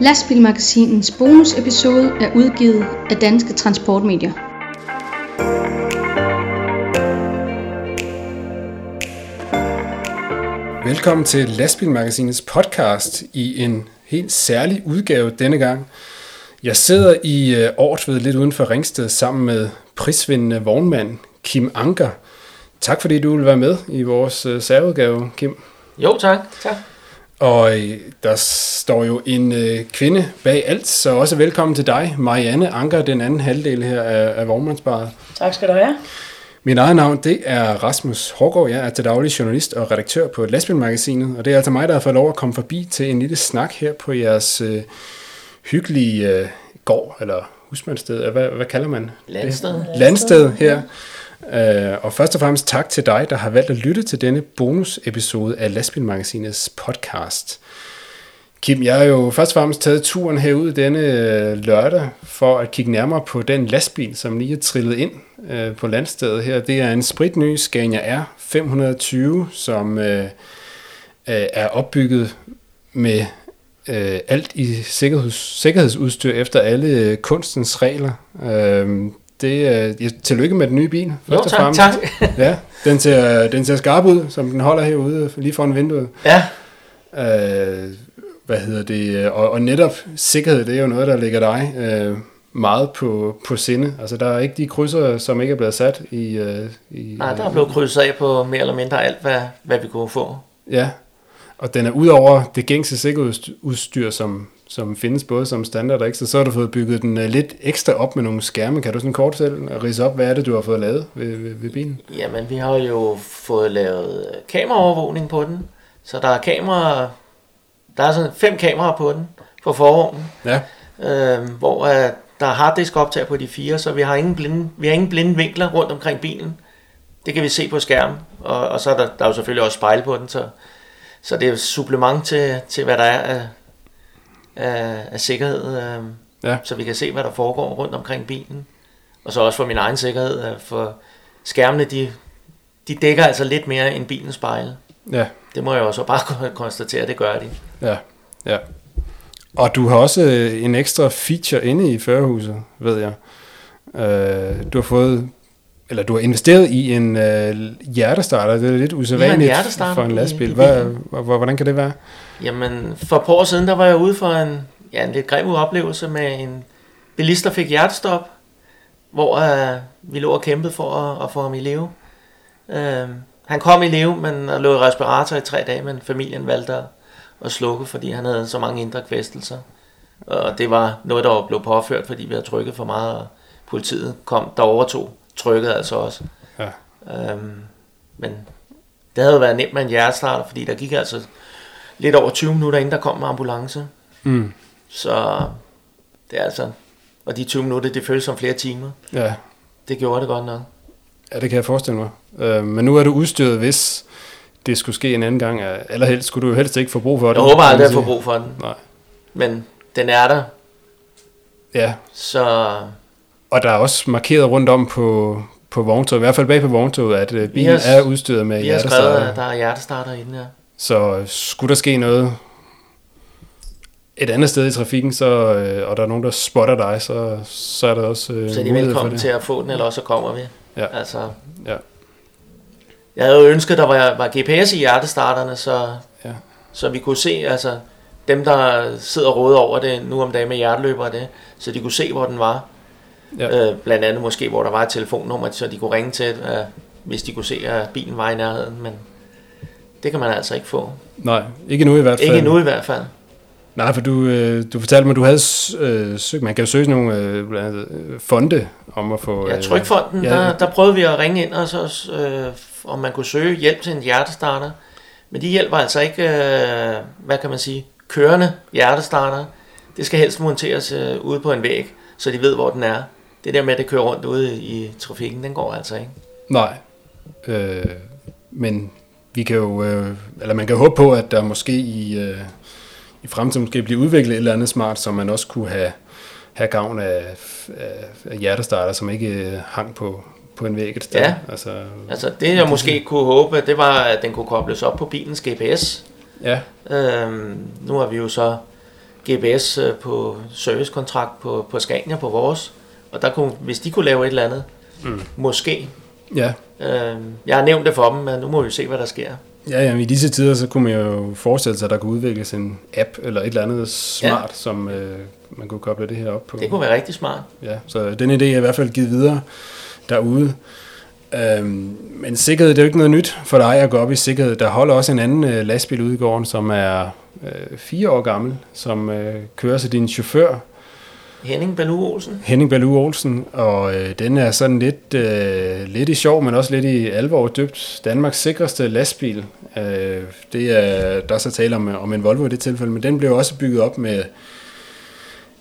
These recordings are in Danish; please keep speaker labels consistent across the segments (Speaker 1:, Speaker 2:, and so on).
Speaker 1: Lastbilmagasinens bonusepisode er udgivet af Danske Transportmedier.
Speaker 2: Velkommen til Lastbilmagasinets podcast i en helt særlig udgave denne gang. Jeg sidder i øh, Ortved lidt uden for Ringsted sammen med prisvindende vognmand Kim Anker. Tak fordi du vil være med i vores øh, særudgave, Kim.
Speaker 3: Jo, tak. tak.
Speaker 2: Og øh, der står jo en øh, kvinde bag alt, så også velkommen til dig, Marianne Anker, den anden halvdel her af, af Vognmandsbaret.
Speaker 4: Tak skal du have.
Speaker 2: Mit eget navn, det er Rasmus Hårgaard. Jeg er til daglig journalist og redaktør på Lastbilmagasinet, og det er altså mig, der har fået lov at komme forbi til en lille snak her på jeres øh, hyggelige øh, gård, eller husmandsted, hvad, hvad kalder man
Speaker 3: Landsted.
Speaker 2: det? Landsted her. Uh, Øh, og først og fremmest tak til dig, der har valgt at lytte til denne bonusepisode af Lastbilmagasinets podcast. Kim, jeg har jo først og fremmest taget turen herud denne øh, lørdag for at kigge nærmere på den lastbil, som lige er trillet ind øh, på landstedet her. Det er en spritny Scania R 520, som er opbygget med alt i sikkerheds, sikkerhedsudstyr efter alle kunstens regler det ja, tillykke med den nye bil.
Speaker 3: Jo,
Speaker 2: og
Speaker 3: tak,
Speaker 2: fremmest.
Speaker 3: tak.
Speaker 2: Ja, den ser, den ser skarp ud, som den holder herude lige foran vinduet.
Speaker 3: Ja,
Speaker 2: Øh, hvad hedder det? Og, og netop sikkerhed, det er jo noget, der ligger dig øh, meget på, på sinde. Altså, der er ikke de krydser, som ikke er blevet sat i... Øh, i
Speaker 3: nej, der er blevet krydset af på mere eller mindre alt, hvad, hvad vi kunne få.
Speaker 2: Ja, og den er ud over det gængse sikkerhedsudstyr, som, som findes både som standard og ekstra, så har du fået bygget den øh, lidt ekstra op med nogle skærme. Kan du sådan kort selv rise op, hvad er det, du har fået lavet ved, ved, ved bilen?
Speaker 3: Jamen, vi har jo fået lavet øh, kameraovervågning på den, så der er kamera, der er sådan fem kameraer på den, på forvognen,
Speaker 2: Ja,
Speaker 3: øh, hvor øh, der er harddisk optag på de fire, så vi har ingen blinde, vi har ingen blinde vinkler rundt omkring bilen. Det kan vi se på skærmen, og, og så er der, der er jo selvfølgelig også spejl på den, så, så det er jo supplement til, til hvad der er af, af, af sikkerhed, øh,
Speaker 2: Ja.
Speaker 3: så vi kan se, hvad der foregår rundt omkring bilen. Og så også for min egen sikkerhed, øh, for skærmene, de, de dækker altså lidt mere end bilens spejle.
Speaker 2: ja,
Speaker 3: Det må jeg også bare konstatere, det gør de.
Speaker 2: ja, ja. Og du har også øh, en ekstra feature inde i førerhuset, ved jeg. Øh, du har fået, eller du har investeret i en øh, hjertestarter. Det er lidt usædvanligt
Speaker 3: hjertestarter
Speaker 2: for en lastbil. Hvad, hvordan kan det være?
Speaker 3: Jamen, for et par år siden, der var jeg ude for en, ja, en lidt grim oplevelse med en bilist, der fik hjertestop, hvor øh, vi lå og kæmpede for at, at få ham i live. Øh, han kom i live, men lå i respirator i tre dage, men familien valgte at, at slukke, fordi han havde så mange indre kvæstelser. Og det var noget, der blevet påført, fordi vi havde trykket for meget, og politiet kom, der overtog trykket altså også.
Speaker 2: Ja.
Speaker 3: Øhm, men det havde jo været nemt med en hjertestarter, fordi der gik altså lidt over 20 minutter, inden der kom en ambulance.
Speaker 2: Mm.
Speaker 3: Så det er altså... Og de 20 minutter, det føles som flere timer.
Speaker 2: Ja,
Speaker 3: Det gjorde det godt nok.
Speaker 2: ja, det kan jeg forestille mig. Øh, men nu er du udstyret, hvis det skulle ske en anden gang. Allerhelst skulle du jo helst ikke få brug for det.
Speaker 3: Jeg håber aldrig, at
Speaker 2: sige.
Speaker 3: brug for den.
Speaker 2: Nej.
Speaker 3: Men den er der,
Speaker 2: Ja,
Speaker 3: så
Speaker 2: og der er også markeret rundt om på, på vogntoget, i hvert fald bag på vogntoget, at øh, bilen
Speaker 3: har-
Speaker 2: er udstyret med
Speaker 3: vi har skrevet,
Speaker 2: hjertestarter.
Speaker 3: at der er hjertestarter inde her.
Speaker 2: Så øh, skulle der ske noget et andet sted i trafikken, så, øh, og der er nogen, der spotter dig, så, så er der også øh,
Speaker 3: Så er de
Speaker 2: for
Speaker 3: velkommen til at få den, eller også så kommer vi.
Speaker 2: Ja.
Speaker 3: Altså,
Speaker 2: Ja.
Speaker 3: Jeg havde jo ønsket, der var, var GPS i hjertestarterne, så,
Speaker 2: Ja.
Speaker 3: så vi kunne se, altså dem, der sidder og råder over det nu om dagen med hjerteløbere, det, så de kunne se, hvor den var.
Speaker 2: Ja.
Speaker 3: Øh, blandt andet måske, hvor der var et telefonnummer, så de kunne ringe til, øh, hvis de kunne se, at bilen var i nærheden. Men det kan man altså ikke få.
Speaker 2: Nej, ikke nu i hvert fald.
Speaker 3: Ikke endnu i hvert fald.
Speaker 2: Nej, for du, øh, du fortalte mig, at du havde øh, søgt, man kan jo søge nogle øh, øh, fonde om at få...
Speaker 3: Ja, Trykfonden,
Speaker 2: ja.
Speaker 3: der, der prøvede vi at ringe ind, og så, øh, om man kunne søge hjælp til en hjertestarter. Men de hjælper altså ikke, øh, hvad kan man sige, kørende hjertestarter. Det skal helst monteres øh, ude på en væg, så de ved, hvor den er. Det der med, at det kører rundt ude i trafikken, den går altså ikke.
Speaker 2: Nej, øh, men vi kan jo, øh, eller man kan håbe på, at der måske i, øh, i fremtiden måske bliver udviklet et eller andet smart, så man også kunne have, have gavn af, af, af hjertestarter, som ikke øh, hang på, på en væg et sted.
Speaker 3: Ja.
Speaker 2: Altså,
Speaker 3: Altså det, jeg måske kunne håbe, det var, at den kunne kobles op på bilens GPS,
Speaker 2: Ja,
Speaker 3: Øhm, nu har vi jo så GPS på servicekontrakt på, på Scania på vores, og der kunne, hvis de kunne lave et eller andet, mm. måske.
Speaker 2: Ja.
Speaker 3: Øhm, jeg har nævnt det for dem, men nu må vi se, hvad der sker.
Speaker 2: Ja, ja, i disse tider, så kunne man jo forestille sig, at der kunne udvikles en app eller et eller andet smart, ja. som øh, man kunne koble det her op på.
Speaker 3: Det kunne være rigtig smart.
Speaker 2: Ja, så den idé er i hvert fald givet videre derude. Øhm, men sikkerhed, det er jo ikke noget nyt for dig at gå op i sikkerhed. Der holder også en anden øh, lastbil ude i gården, som er øh, fire år gammel, som øh, kører til din chauffør,
Speaker 3: Henning Balu Olsen.
Speaker 2: Henning Balu Olsen, og øh, den er sådan lidt, øh, lidt i sjov, men også lidt i alvor døbt Danmarks sikreste lastbil. Øh, det er, der er så tale om, om en Volvo i det tilfælde, men den blev også bygget op med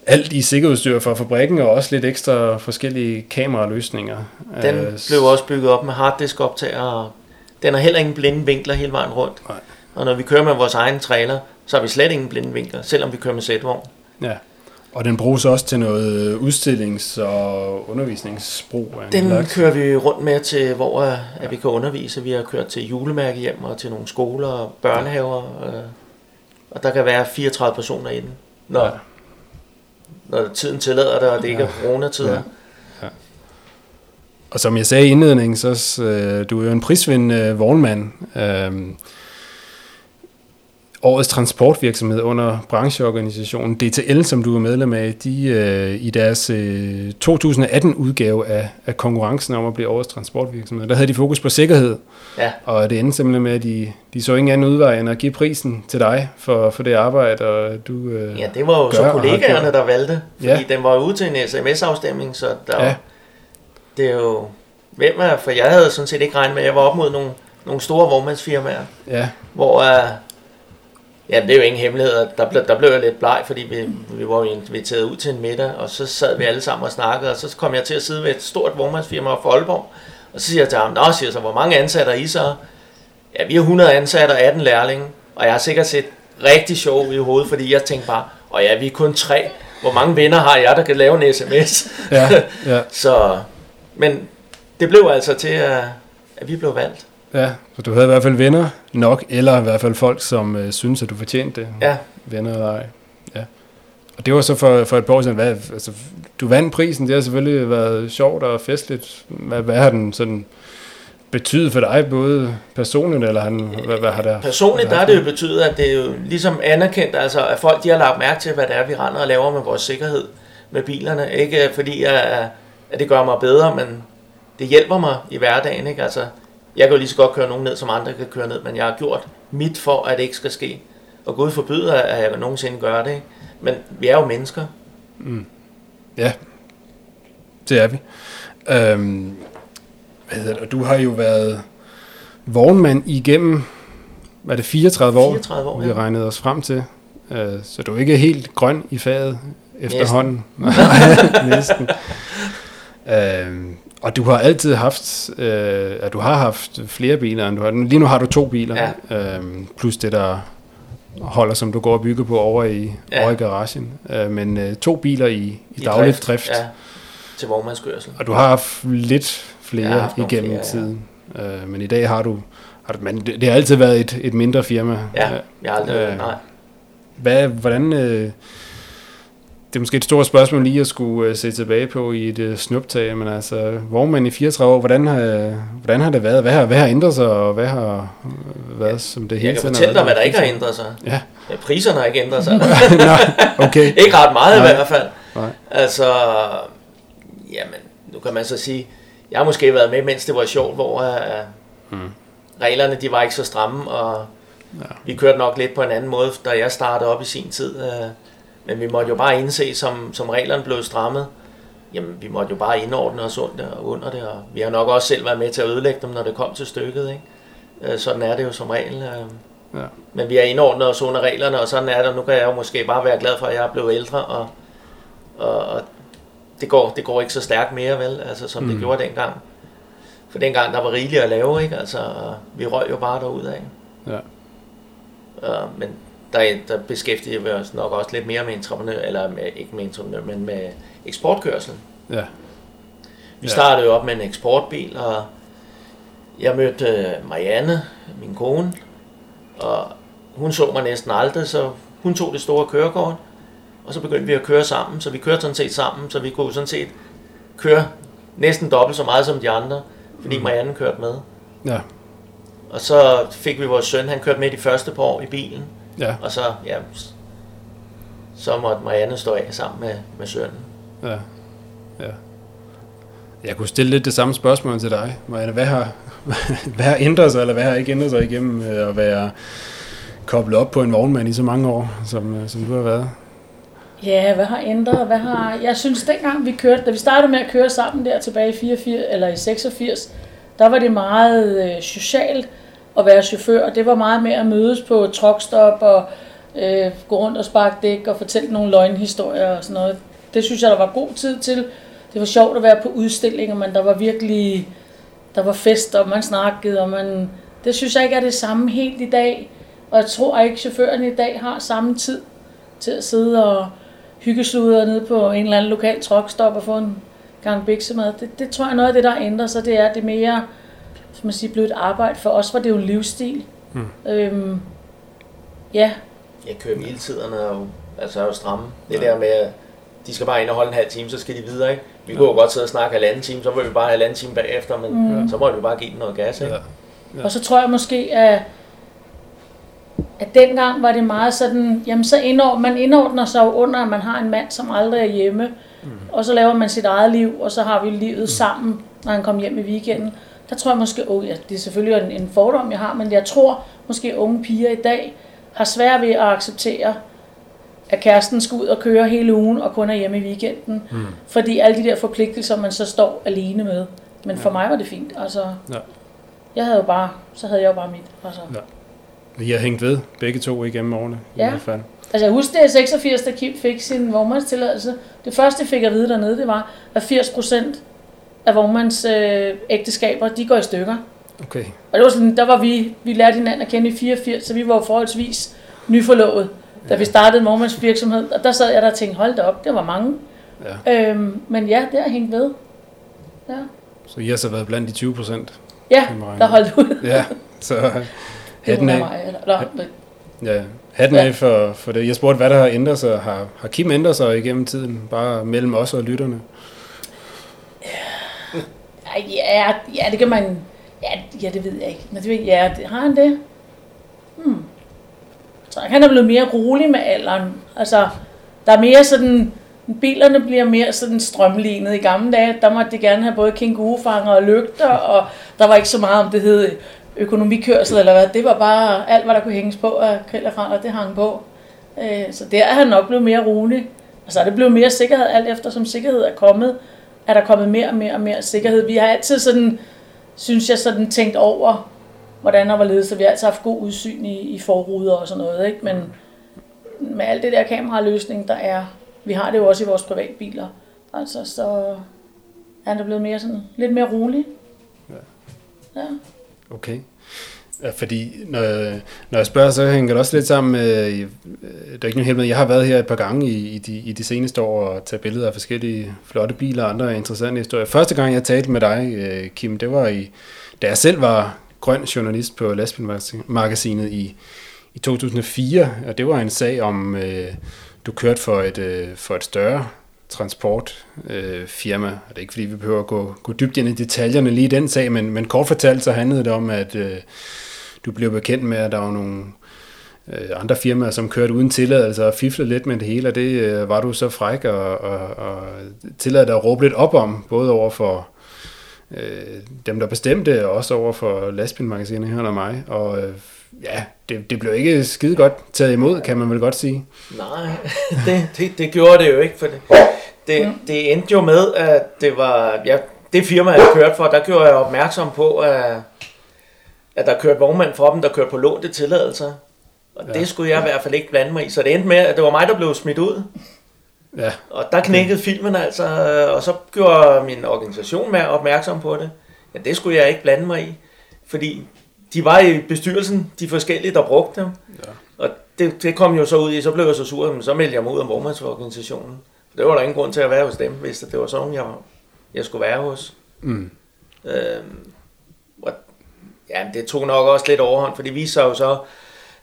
Speaker 2: alt i sikkerhedsstyr fra fabrikken, og også lidt ekstra forskellige kameraløsninger.
Speaker 3: Den
Speaker 2: Øh,
Speaker 3: blev også bygget op med harddisk-optager, og den har heller ingen blinde vinkler hele vejen rundt.
Speaker 2: Nej.
Speaker 3: Og når vi kører med vores egen trailer, så har vi slet ingen blinde vinkler, selvom vi kører med sætvogn.
Speaker 2: Ja. Og den bruges også til noget udstillings- og undervisningsbrug. af en
Speaker 3: Den
Speaker 2: slags.
Speaker 3: kører vi rundt med til, hvor øh, at vi kan undervise. Vi har kørt til julemærke hjem og til nogle skoler og børnehaver. øh, Og der kan være 34 personer i den, når,
Speaker 2: Ja.
Speaker 3: ja. når tiden tillader det, og det ikke er coronatider.
Speaker 2: Ja. Og som jeg sagde i indledningen, så øh, du er jo en prisvindende vognmand. Øh, årets transportvirksomhed under brancheorganisationen DTL, som du er medlem af, de øh, i deres øh, 2018-udgave af, af konkurrencen om at blive årets transportvirksomhed, der havde de fokus på sikkerhed,
Speaker 3: Ja.
Speaker 2: og det endte simpelthen med, at de, de så ingen anden udvej end at give prisen til dig for, for det arbejde, og du... Øh,
Speaker 3: ja, det var jo så kollegaerne, der valgte. Fordi
Speaker 2: Ja.
Speaker 3: den var ude til en sms-afstemning, så der
Speaker 2: Ja.
Speaker 3: det er jo... Hvem er, for jeg havde sådan set ikke regnet med, at jeg var op mod nogle, nogle store vognmandsfirmaer.
Speaker 2: ja,
Speaker 3: Hvor, uh, ja, det er jo ingen hemmelighed, der blev, der blev jeg lidt bleg, fordi vi, vi var jo inviteret ud til en middag, og så sad vi alle sammen og snakkede, og så kom jeg til at sidde ved et stort vognmandsfirma fra Aalborg, og så siger jeg til ham, nå, siger så, hvor mange ansatte er I så? Ja, vi er 100 ansatte og 18 lærlinge, og jeg har sikkert set rigtig sjov i hovedet, fordi jeg tænkte bare, og ja, vi er kun tre, hvor mange venner har jeg, der kan lave en sms?
Speaker 2: ja, ja.
Speaker 3: så, men det blev altså til, at, at vi blev valgt.
Speaker 2: Ja, så du havde i hvert fald venner nok, eller i hvert fald folk, som øh, synes, at du fortjente det.
Speaker 3: Ja,
Speaker 2: Venner eller ej. Ja. Og det var så for, for et par år siden. Hvad, altså, du vandt prisen, det har selvfølgelig været sjovt og festligt. Hvad, hvad har den sådan betydet for dig, både personligt, eller han, hvad, hvad har der...
Speaker 3: Personligt der er det jo betydet, at det er jo ligesom anerkendt, altså at folk de har lagt mærke til, hvad det er, vi render og laver med vores sikkerhed med bilerne. Ikke fordi, at, at det gør mig bedre, men det hjælper mig i hverdagen. Ikke? Altså, jeg kan jo lige så godt køre nogen ned, som andre kan køre ned, men jeg har gjort mit for, at det ikke skal ske. Og Gud forbyder, at jeg nogensinde gør det. Ikke? Men vi er jo mennesker.
Speaker 2: Ja, det er vi. Øhm, hvad hedder det? Og du har jo været vognmand igennem, hvad er det, 34 år?
Speaker 3: 34 år,
Speaker 2: vi
Speaker 3: ja.
Speaker 2: regnede os frem til. Øh, så du er ikke helt grøn i faget efterhånden. Næsten. øhm, og du har altid haft, øh, at du har haft flere biler, end du har. Lige nu har du to biler, øhm, plus det der holder, som du går og bygger på over i, ja.
Speaker 3: Ja.
Speaker 2: over i garagen. Øh, men øh, to biler i, i,
Speaker 3: I
Speaker 2: daglig drift. drift.
Speaker 3: Ja, til vognmandskørsel.
Speaker 2: Og du har haft lidt flere ja,
Speaker 3: haft
Speaker 2: igennem
Speaker 3: flere, ja.
Speaker 2: tiden. Øh, men i dag har du, har du men det, det har altid været et, et mindre firma.
Speaker 3: Ja, jeg har aldrig...
Speaker 2: Øh,
Speaker 3: nej.
Speaker 2: Hvad, hvordan, øh, det er måske et stort spørgsmål lige at skulle øh, se tilbage på i et øh, snuptag, men altså, vognmand i 34 år, hvordan har, hvordan har det været? Hvad har, hvad har ændret sig, og hvad har øh, været som det hele
Speaker 3: Jeg kan fortælle dig,
Speaker 2: været?
Speaker 3: hvad der ikke har ændret sig.
Speaker 2: Ja,
Speaker 3: Ja, priserne har ikke ændret sig.
Speaker 2: Nå, okay.
Speaker 3: ikke ret meget
Speaker 2: Nej.
Speaker 3: i hvert fald.
Speaker 2: Nej.
Speaker 3: Altså, jamen, nu kan man så sige, jeg har måske været med, mens det var sjovt, hvor uh,
Speaker 2: Mm.
Speaker 3: reglerne de var ikke så stramme, og
Speaker 2: Ja.
Speaker 3: vi kørte nok lidt på en anden måde, da jeg startede op i sin tid. Uh, men vi måtte jo bare indse, som, som reglerne blev strammet, jamen vi måtte jo bare indordne os under, og under det, og vi har nok også selv været med til at ødelægge dem, når det kom til stykket, ikke? Uh, sådan er det jo som regel. Uh,
Speaker 2: Ja.
Speaker 3: men vi har indordnet os under reglerne, og sådan er det. Nu kan jeg jo måske bare være glad for, at jeg er blevet ældre, og, og, og det, går, det går ikke så stærkt mere, vel, altså, som mm. det gjorde dengang. For dengang, der var rigeligt at lave, ikke? Altså, og vi røg jo bare derud af.
Speaker 2: Ja.
Speaker 3: Og, men der, der beskæftiger vi os nok også lidt mere med entreprenør, eller med, ikke med entreprenør, men med eksportkørsel.
Speaker 2: Ja.
Speaker 3: Vi
Speaker 2: Ja.
Speaker 3: startede jo op med en eksportbil, og jeg mødte øh, Marianne, min kone, og hun så mig næsten aldrig, så hun tog det store kørekort, og så begyndte vi at køre sammen, så vi kørte sådan set sammen, så vi kunne sådan set køre næsten dobbelt så meget som de andre, fordi
Speaker 2: Mm.
Speaker 3: Marianne kørte med.
Speaker 2: Ja,
Speaker 3: Og så fik vi vores søn, han kørte med de første par år i bilen,
Speaker 2: ja,
Speaker 3: og så, ja, så måtte Marianne stå af sammen med, med sønnen.
Speaker 2: ja, ja. Jeg kunne stille lidt det samme spørgsmål til dig, Marianne. Hvad har, hvad har ændret sig, eller hvad har ikke ændret sig igennem øh, at være koblet op på en vognmand i så mange år, som, øh, som du har været?
Speaker 4: Ja, hvad har ændret? Hvad har... Jeg synes, dengang vi kørte, da vi startede med at køre sammen der tilbage i 84, eller i 86, der var det meget øh, socialt at være chauffør. Det var meget mere at mødes på truckstop og øh, gå rundt og sparke dæk og fortælle nogle løgnhistorier og sådan noget. Det synes jeg, der var god tid til. Det var sjovt at være på udstillinger, men der var virkelig... Der var fest, og man snakkede, og man... Det synes jeg ikke er det samme helt i dag. Og jeg tror ikke, chaufførerne i dag har samme tid til at sidde og hyggesluder nede på en eller anden lokal truckstop og få en gang biksemad. Det, det tror jeg er noget af det, der ændrer sig. Det er det mere, man siger, blevet et arbejde. For os var det jo en livsstil.
Speaker 2: Hmm.
Speaker 4: Øhm, ja,
Speaker 3: Jeg kører hviletiderne er jo, altså er jo stramme. Det der med, at de skal bare ind og holde en halv time, så skal de videre, ikke? Vi kunne jo godt sidde og snakke halvanden time, så var vi bare halvanden time bagefter, men mm. så må vi bare give den noget gas, ikke?
Speaker 2: Ja.
Speaker 4: Og så tror jeg måske, at, at dengang var det meget sådan, jamen så indord, man indordner sig jo under, at man har en mand, som aldrig er hjemme. Mm. Og så laver man sit eget liv, og så har vi livet sammen, når han kommer hjem i weekenden. Der tror jeg måske, oh, ja, det er selvfølgelig en, en fordom, jeg har, men jeg tror måske, at unge piger i dag har svært ved at acceptere, at kæresten skal ud og køre hele ugen og kun er hjemme i weekenden. Mm. Fordi alle de der forpligtelser, man så står alene med. Men for mig var det fint. Altså,
Speaker 2: Ja.
Speaker 4: jeg havde jo bare, så havde jeg jo bare mit. Altså,
Speaker 2: I har hængt ved, begge to igennem årene. I
Speaker 4: Ja.
Speaker 2: hvert fald.
Speaker 4: altså jeg husker det i 86, da Kim fik sin vognmandstilladelse. Det første, jeg fik at vide dernede, det var, at 80 procent af vognmands øh, ægteskaber, de går i stykker.
Speaker 2: Okay.
Speaker 4: Og det var sådan, der var vi, vi lærte hinanden at kende i 84, så vi var forholdsvis nyforlovet, da vi startede en vognmandsvirksomhed. Og der sad jeg der og tænkte, hold da op, det var mange.
Speaker 2: Ja.
Speaker 4: Øhm, men ja, det har hængt ved. Ja,
Speaker 2: Så I har så været blandt de 20 procent.
Speaker 4: ja der holdt ud.
Speaker 2: Ja, så hatten af.
Speaker 4: mig. Eller, eller,
Speaker 2: Ja, hatten
Speaker 4: Ja.
Speaker 2: af for, for det. Jeg spurgte, hvad der har ændret sig. Har, har Kim ændret sig igennem tiden? Bare mellem os og lytterne?
Speaker 4: Ja, ja, det kan man... Ja, ja, det ved jeg ikke. Men det ved, ja, det, har han det? Hmm. Så han er blevet mere rolig med alderen. Altså, der er mere sådan... Bilerne bliver mere sådan strømlignet. I gamle dage, der måtte de gerne have både kængurufanger og lygter, og der var ikke så meget om det hed økonomikørsel eller hvad. Det var bare alt, hvad der kunne hænges på af kvæl og det hang på. Øh, så der er han nok blevet mere rolig. Og så er det blevet mere sikkerhed, alt efter som sikkerhed er kommet, er der kommet mere og mere og mere sikkerhed. Vi har altid sådan, synes jeg, sådan tænkt over, hvordan der var ledet, så vi har altid haft god udsyn i, i forruder og sådan noget, ikke? Men med alt det der kameraløsning, der er, vi har det jo også i vores privatbiler, altså så er da blevet mere sådan, lidt mere rolig. Ja.
Speaker 2: Okay. Fordi når, når jeg spørger, så hænger det også lidt sammen med, øh, der er ikke nogen helt med, jeg har været her et par gange i, i, de, i de seneste år og taget billeder af forskellige flotte biler og andre interessante historier. Første gang jeg talte med dig, øh, Kim, det var i, da jeg selv var grøn journalist på Lastbilmagasinet i, i 2004, og det var en sag om, øh, du kørte for et, øh, for et større transportfirma, øh, firma. og det er ikke fordi, vi behøver at gå, gå dybt ind i detaljerne lige i den sag, men, men kort fortalt så handlede det om, at øh, du blev bekendt med, at der var nogle øh, andre firmaer, som kørte uden tilladelse og fiflede lidt med det hele, og det øh, var du så fræk og, og, og tillade dig at råbe lidt op om, både over for øh, dem, der bestemte, og også over for lastbilmagasinet her og mig, og øh, ja, det, det blev ikke skide godt taget imod, kan man vel godt sige.
Speaker 3: Nej, det, det, det gjorde det jo ikke, for det, det, det endte jo med, at det var, ja, det firma, jeg kørte for, der gjorde jeg opmærksom på, at, at der kørte vognmand for dem, der kørte på lånte tilladelser. Og ja.
Speaker 2: Ja.
Speaker 3: det skulle jeg i hvert fald ikke blande mig i. Så det endte med, at det var mig, der blev smidt ud.
Speaker 2: Ja,
Speaker 3: Og der knækkede filmen altså, og så gjorde min organisation med opmærksom på det. Ja, det skulle jeg ikke blande mig i, fordi de var i bestyrelsen, de forskellige, der brugte dem.
Speaker 2: Ja.
Speaker 3: Og det, det kom jo så ud i, så blev jeg så sur, men så meldte jeg mig ud af vognmandsorganisationen. For det var der ingen grund til at være hos dem, hvis det var sådan, jeg, jeg skulle være hos.
Speaker 2: mm,
Speaker 3: Øhm, ja, det tog nok også lidt overhånd, for det viste sig jo så,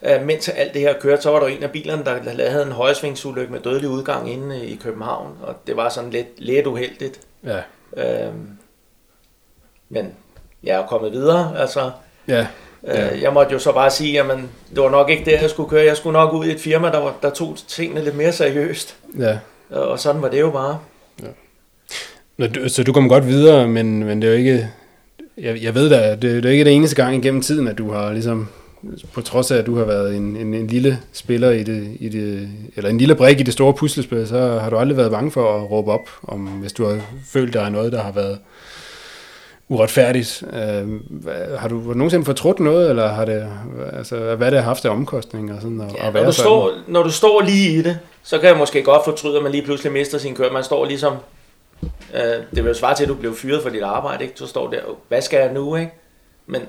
Speaker 3: øh, mens alt det her kørte, så var der en af bilerne, der havde en højresvingsulykke med dødelig udgang inde i København, og det var sådan lidt, lidt uheldigt.
Speaker 2: Ja.
Speaker 3: Øh, men jeg er kommet videre, altså.
Speaker 2: Ja.
Speaker 3: Øh, jeg måtte jo så bare sige, at det var nok ikke der, jeg skulle køre. Jeg skulle nok ud i et firma, der, var, der tog tingene lidt mere seriøst.
Speaker 2: Ja.
Speaker 3: Og sådan var det jo bare.
Speaker 2: Nå, du- Så du kommer godt videre, men, men det er jo ikke... Jeg, jeg ved da, det, det er ikke det eneste gang igennem tiden, at du har ligesom... På trods af, at du har været en, en, en lille spiller i det, i det, eller en lille brik i det store puslespil, så har du aldrig været bange for at råbe op, om hvis du har følt, der er noget, der har været uretfærdigt. Øh, har, du, har du nogensinde fortrudt noget, eller har det, altså, hvad det har haft af omkostninger? Sådan, at,
Speaker 3: Ja,
Speaker 2: at
Speaker 3: når, du står, når du står lige i det, så kan jeg måske godt fortryde, at man lige pludselig mister sin kør. Man står ligesom... Øh, det vil jo svare til, at du blev fyret for dit arbejde, ikke? Du står der, hvad skal jeg nu, ikke? Men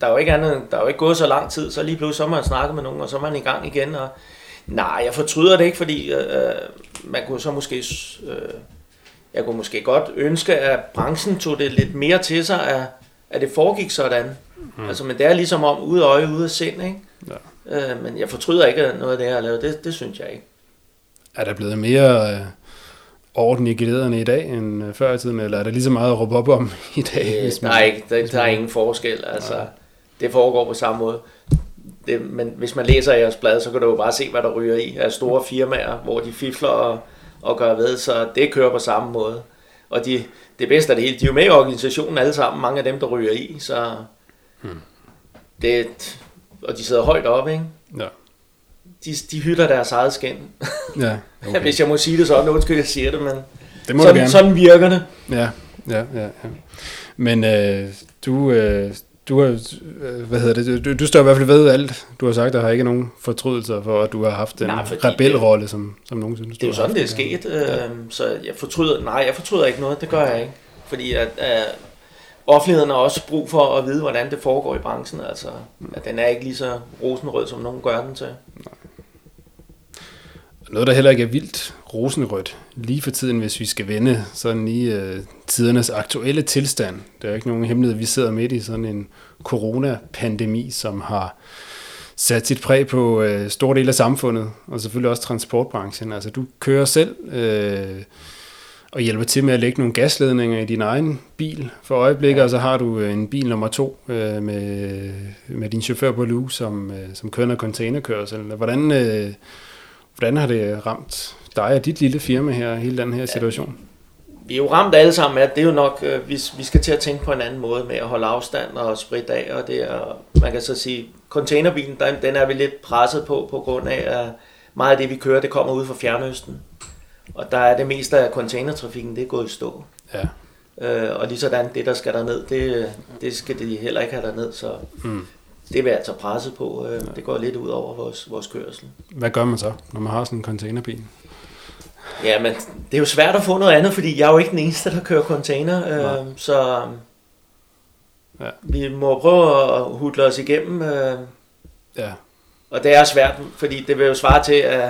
Speaker 3: der er jo ikke, andet, der er jo ikke gået så lang tid, så lige pludselig så man snakket med nogen, og så er man i gang igen. Og, nej, jeg fortryder det ikke, fordi øh, man kunne så måske... Øh, jeg kunne måske godt ønske, at branchen tog det lidt mere til sig, at, at det foregik sådan. Mm. Altså, men det er ligesom om ude af øje, ude af sind, ikke?
Speaker 2: Ja.
Speaker 3: Øh, men jeg fortryder ikke noget af det, jeg har lavet. Det, det synes jeg ikke.
Speaker 2: Er der blevet mere øh, orden i glæderne i dag end øh, før i tiden, eller er der lige så meget at råbe op om i dag?
Speaker 3: Øh,
Speaker 2: hvis
Speaker 3: der, er ikke, der, der er ingen forskel. Altså, det foregår på samme måde. Det, men hvis man læser jeres blad, så kan du jo bare se, hvad der ryger i af store firmaer, hvor de fifler og, og gør ved, så det kører på samme måde. Og de, det bedste af det hele, de er jo med i organisationen alle sammen, mange af dem, der ryger i, så det, og de sidder højt oppe, ikke?
Speaker 2: Ja.
Speaker 3: De, de hylder deres eget skin.
Speaker 2: Ja,
Speaker 3: Okay. Hvis jeg må sige det sådan, undskyld, jeg siger det, men
Speaker 2: det må
Speaker 3: sådan,
Speaker 2: gerne.
Speaker 3: sådan virker det.
Speaker 2: Ja, ja, ja. ja. Men øh, du, øh, du har, øh, hvad hedder det, du, du står i hvert fald ved alt. Du har sagt, der har ikke nogen fortrydelser for, at du har haft en
Speaker 3: Nej, fordi
Speaker 2: rebelrolle, som, som nogen synes.
Speaker 3: Det er jo sådan, det er sket. Øh, så jeg fortryder, nej, jeg fortryder ikke noget. Det gør jeg ikke. Fordi at, at offentligheden har også brug for at vide, hvordan det foregår i branchen. Altså, at den er ikke lige så rosenrød, som nogen gør den til.
Speaker 2: Noget, der heller ikke er vildt rosenrødt lige for tiden, hvis vi skal vende sådan i øh, tidernes aktuelle tilstand. Det er ikke nogen hemmelighed, vi sidder midt i sådan en coronapandemi, som har sat sit præg på øh, store dele af samfundet, og selvfølgelig også transportbranchen. Altså du kører selv øh, og hjælper til med at lægge nogle gasledninger i din egen bil for øjeblikket, ja. og så har du øh, en bil nummer to øh, med, med din chauffør på Lu, som, øh, som kører noget containerkørsel. Hvordan, øh, hvordan har det ramt dig og dit lille firma her, hele den her situation?
Speaker 3: Vi er jo ramt alle sammen af, at det er jo nok, øh, vi, vi skal til at tænke på en anden måde med at holde afstand og spritte af, og det er, man kan så sige, containerbilen, den, den er vi lidt presset på, på grund af, at meget af det, vi kører, det kommer ud fra Fjernøsten. Og der er det meste af containertrafikken, det er gået i stå.
Speaker 2: Ja.
Speaker 3: Øh, og lige sådan, det der skal der ned, det, det skal de heller ikke have der ned, så
Speaker 2: Mm.
Speaker 3: Det er vi altså presset på. Øh, det går lidt ud over vores, vores kørsel.
Speaker 2: Hvad gør man så, når man har sådan en containerbil?
Speaker 3: Ja, men det er jo svært at få noget andet, fordi jeg er jo ikke den eneste, der kører container.
Speaker 2: Nej.
Speaker 3: Øh, så
Speaker 2: Ja.
Speaker 3: vi må prøve at hudle os igennem. Øh,
Speaker 2: Ja,
Speaker 3: og det er svært, fordi det vil jo svare til, at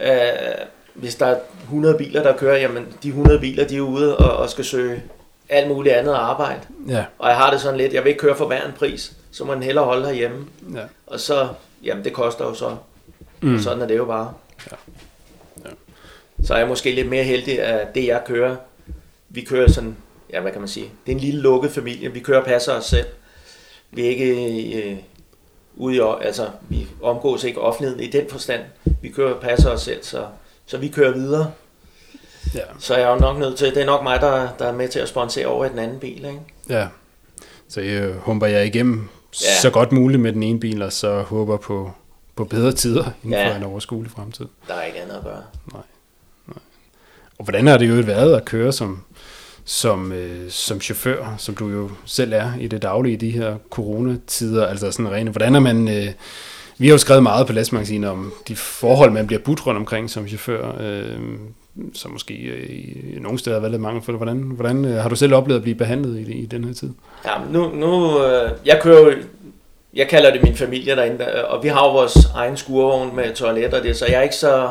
Speaker 3: øh, hvis der er 100 biler, der kører, jamen de 100 biler, de er ude og, og skal søge alt muligt andet arbejde.
Speaker 2: ja,
Speaker 3: Og jeg har det sådan lidt, jeg vil ikke køre for hver en pris, så må den hellere holde herhjemme.
Speaker 2: ja.
Speaker 3: Og så, jamen det koster jo så.
Speaker 2: Mm.
Speaker 3: Mm. Sådan er det jo bare.
Speaker 2: Ja. Ja.
Speaker 3: Så er jeg måske lidt mere heldig, at det jeg kører, vi kører sådan, ja hvad kan man sige, det er en lille lukket familie, vi kører og passer os selv. Vi er ikke øh, ude i, altså vi omgås ikke offentligheden i den forstand. Vi kører og passer os selv, så, så vi kører videre.
Speaker 2: ja.
Speaker 3: Så jeg er jo nok nødt til, det er nok mig, der, der er med til at sponsere over i den anden bil, ikke?
Speaker 2: Ja, så jeg humper jeg igennem ja. Så godt muligt med den ene bil, og så håber på, på bedre tider inden ja. For en overskuelig fremtid.
Speaker 3: Der er ikke andet at gøre.
Speaker 2: Og hvordan har det jo været at køre som, som, øh, som chauffør, som du jo selv er i det daglige i de her coronatider? Altså sådan rent, hvordan er man... Øh, vi har jo skrevet meget på Lastmagasinet om de forhold, man bliver budt rundt omkring som chauffør, øh, som måske øh, i nogle steder har været lidt mange for. Hvordan, hvordan øh, har du selv oplevet at blive behandlet i, i den her tid?
Speaker 3: Ja, nu, nu øh, jeg kører jo, jeg kalder det min familie derinde, øh, og vi har jo vores egen skurvogn med toilet og det, så jeg er ikke så,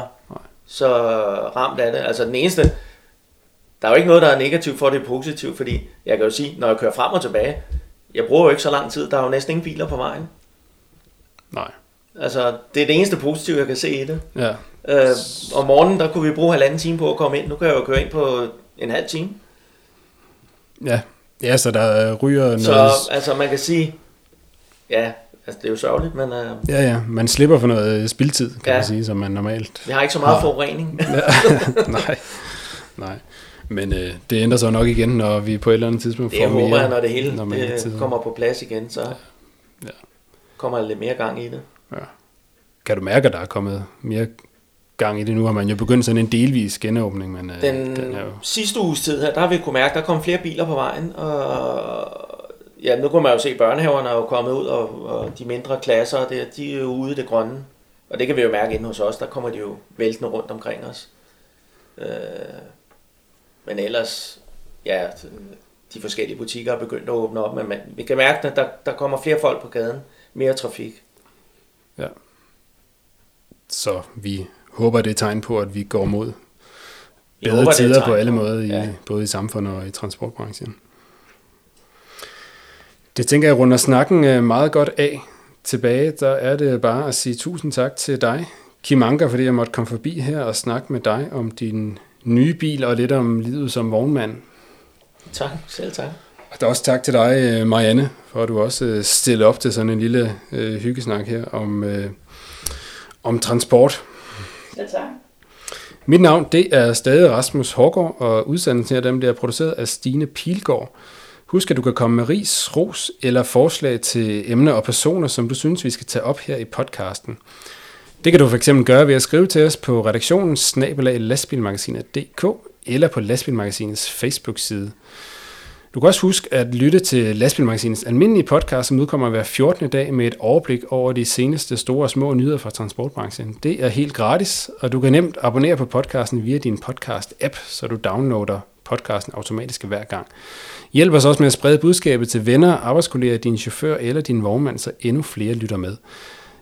Speaker 3: så ramt af det. Altså den eneste, der er jo ikke noget, der er negativt for, det er positivt, fordi jeg kan jo sige, når jeg kører frem og tilbage, jeg bruger jo ikke så lang tid, der er jo næsten ingen biler på vejen.
Speaker 2: Nej.
Speaker 3: Altså, det er det eneste positive, jeg kan se i det.
Speaker 2: Ja.
Speaker 3: Øh, om morgenen, der kunne vi bruge halvanden time på at komme ind. Nu kan jeg jo køre ind på en halv time.
Speaker 2: Ja. Ja, så der ryger noget...
Speaker 3: Så altså, man kan sige, ja, altså, det er jo sørgeligt, men øh,
Speaker 2: Ja, ja. Man slipper for noget spildtid, kan
Speaker 3: Ja.
Speaker 2: man sige, som man normalt...
Speaker 3: vi har ikke så meget
Speaker 2: Nå.
Speaker 3: forurening.
Speaker 2: Nej. Nej. Men øh, det ændrer sig nok igen, når vi på et eller andet tidspunkt
Speaker 3: Det
Speaker 2: får
Speaker 3: håber
Speaker 2: mere
Speaker 3: jeg, når det hele
Speaker 2: normale
Speaker 3: det
Speaker 2: tider.
Speaker 3: kommer på plads igen, så
Speaker 2: Ja.
Speaker 3: kommer der lidt mere gang i det.
Speaker 2: Kan du mærke, at der er kommet mere gang i det? Nu har man jo begyndt sådan en delvis genåbning, men øh,
Speaker 3: Den,
Speaker 2: den er jo...
Speaker 3: sidste uges tid her, der har vi kunne mærke, der kom flere biler på vejen, og ja, nu kunne man jo se, at børnehaverne er jo kommet ud, og, og de mindre klasser, der, de er jo ude i det grønne. Og det kan vi jo mærke inde hos os, der kommer de jo væltende rundt omkring os. Øh, men ellers, ja, de forskellige butikker er begyndt at åbne op, men man, vi kan mærke, at der, der kommer flere folk på gaden, mere trafik.
Speaker 2: Så vi håber, det er tegn på, at vi går mod bedre
Speaker 3: håber, er
Speaker 2: tider på alle måder, i,
Speaker 3: ja.
Speaker 2: både i samfundet og i transportbranchen. Det tænker jeg runder snakken øh, meget godt af. Tilbage, der er det bare at sige tusind tak til dig, Kim Anker, fordi jeg måtte komme forbi her og snakke med dig om din nye bil og lidt om livet som vognmand.
Speaker 3: Tak, selv tak.
Speaker 2: Og der er også tak til dig, øh, Marianne, for at du også øh, stiller op til sådan en lille øh, hyggesnak her om, øh, om transport.
Speaker 4: Selv tak.
Speaker 2: Mit navn, det er stadig Rasmus Hårgaard, og udsendelsen her dem bliver produceret af Stine Pilgaard. Husk, at du kan komme med ris, ros eller forslag til emner og personer, som du synes, vi skal tage op her i podcasten. Det kan du fx gøre ved at skrive til os på redaktionen snabelag lastbilmagasinet.dk eller på Lastbilmagasinets Facebook-side. Du kan også huske at lytte til Lastbilmagasinets almindelige podcast, som udkommer hver 14. dag med et overblik over de seneste store og små nyheder fra transportbranchen. Det er helt gratis, og du kan nemt abonnere på podcasten via din podcast-app, så du downloader podcasten automatisk hver gang. Hjælp os også med at sprede budskabet til venner, arbejdskolleger, din chauffør eller din vognmand, så endnu flere lytter med.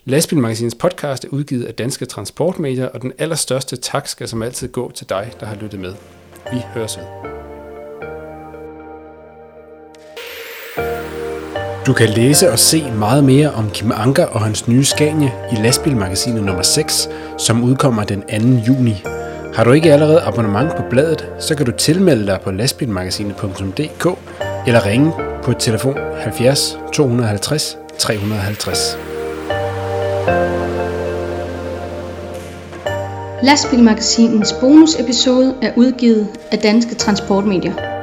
Speaker 2: Lastbilmagasinets podcast er udgivet af Danske Transportmedier, og den allerstørste tak skal som altid gå til dig, der har lyttet med. Vi høres ved. Du kan læse og se meget mere om Kim Anker og hans nye Scania i Lastbilmagasinet nummer 6, som udkommer den 2. juni. Har du ikke allerede abonnement på bladet, så kan du tilmelde dig på lastbilmagasinet.dk eller ringe på telefon 70 250 350.
Speaker 1: Lastbilmagasinets bonusepisode er udgivet af Danske Transportmedier.